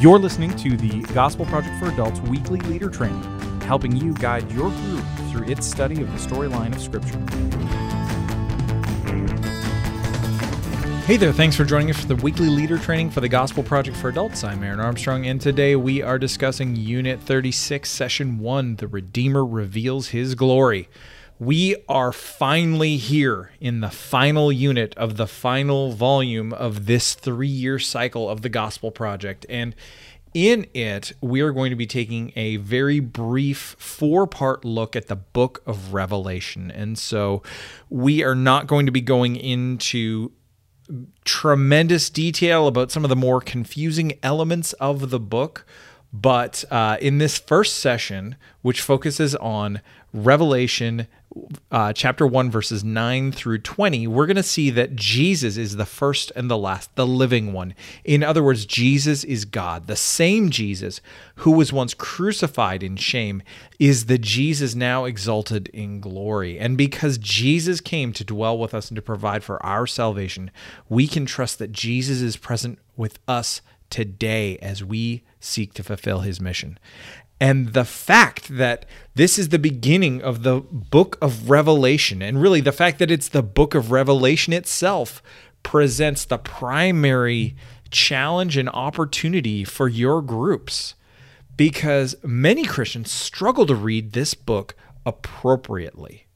You're listening to the Gospel Project for Adults weekly leader training, helping you guide your group through its study of the storyline of Scripture. Hey there, thanks for joining us for the weekly leader training for the Gospel Project for Adults. I'm Aaron Armstrong, and today we are discussing Unit 36, Session 1 The Redeemer Reveals His Glory. We are finally here in the final unit of the final volume of this three year cycle of the Gospel Project. And in it, we are going to be taking a very brief four part look at the book of Revelation. And so we are not going to be going into tremendous detail about some of the more confusing elements of the book. But uh, in this first session, which focuses on Revelation uh, chapter 1, verses 9 through 20, we're going to see that Jesus is the first and the last, the living one. In other words, Jesus is God. The same Jesus who was once crucified in shame is the Jesus now exalted in glory. And because Jesus came to dwell with us and to provide for our salvation, we can trust that Jesus is present with us today as we seek to fulfill his mission. And the fact that this is the beginning of the book of Revelation, and really the fact that it's the book of Revelation itself, presents the primary challenge and opportunity for your groups because many Christians struggle to read this book appropriately.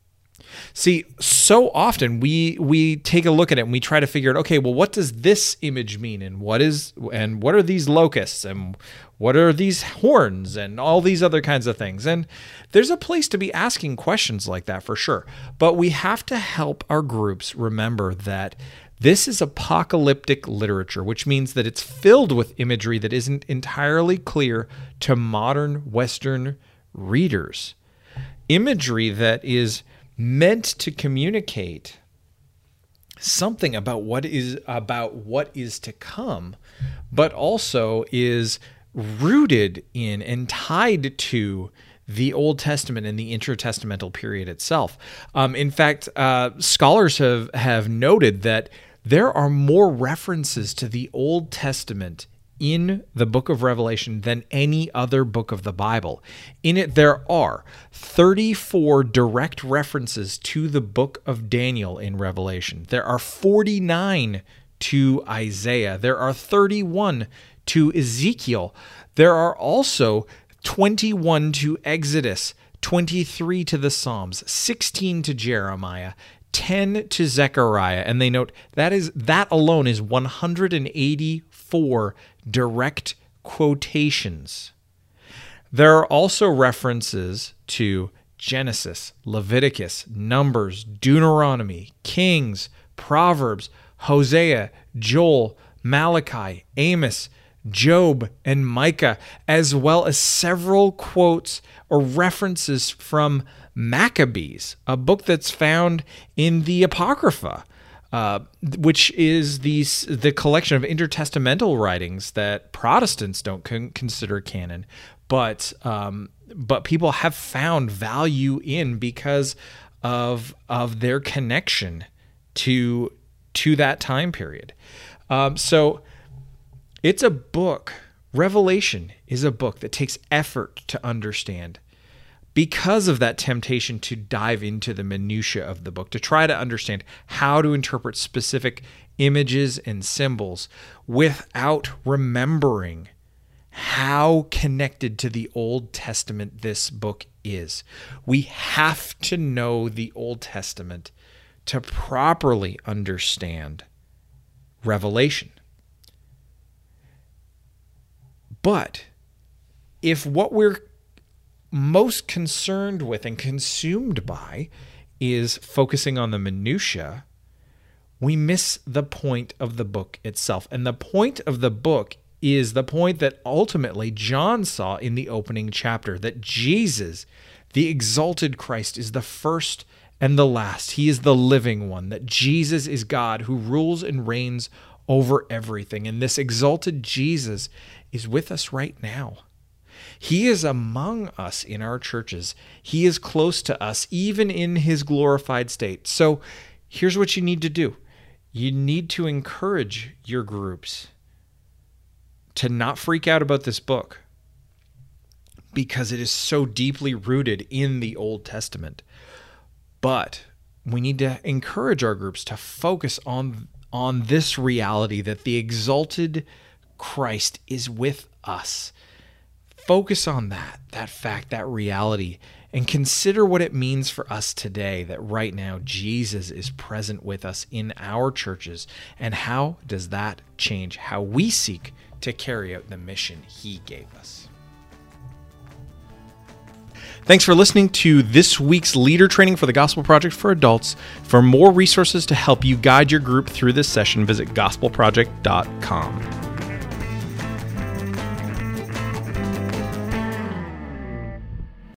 See, so often we we take a look at it and we try to figure out, okay, well, what does this image mean, and what is and what are these locusts, and what are these horns, and all these other kinds of things. And there's a place to be asking questions like that for sure. But we have to help our groups remember that this is apocalyptic literature, which means that it's filled with imagery that isn't entirely clear to modern Western readers. Imagery that is meant to communicate something about what is about what is to come but also is rooted in and tied to the Old Testament and the intertestamental period itself. Um, in fact, uh, scholars have have noted that there are more references to the Old Testament in the book of Revelation than any other book of the Bible. In it, there are 34 direct references to the book of Daniel in Revelation. There are 49 to Isaiah. There are 31 to Ezekiel. There are also 21 to Exodus, 23 to the Psalms, 16 to Jeremiah, 10 to Zechariah. And they note that is that alone is 184 direct quotations. There are also references to Genesis, Leviticus, Numbers, Deuteronomy, Kings, Proverbs, Hosea, Joel, Malachi, Amos, Job, and Micah, as well as several quotes or references from Maccabees, a book that's found in the Apocrypha. Uh, which is the the collection of intertestamental writings that Protestants don't con- consider canon, but um, but people have found value in because of of their connection to to that time period. Um, so it's a book. Revelation is a book that takes effort to understand because of that temptation to dive into the minutia of the book to try to understand how to interpret specific images and symbols without remembering how connected to the Old Testament this book is. We have to know the Old Testament to properly understand Revelation. But if what we're most concerned with and consumed by is focusing on the minutia, we miss the point of the book itself. And the point of the book is the point that ultimately John saw in the opening chapter that Jesus, the exalted Christ, is the first and the last. He is the living one, that Jesus is God who rules and reigns over everything. And this exalted Jesus is with us right now. He is among us in our churches. He is close to us, even in his glorified state. So here's what you need to do you need to encourage your groups to not freak out about this book because it is so deeply rooted in the Old Testament. But we need to encourage our groups to focus on on this reality that the exalted Christ is with us. Focus on that, that fact, that reality, and consider what it means for us today that right now Jesus is present with us in our churches. And how does that change how we seek to carry out the mission he gave us? Thanks for listening to this week's leader training for the Gospel Project for Adults. For more resources to help you guide your group through this session, visit gospelproject.com.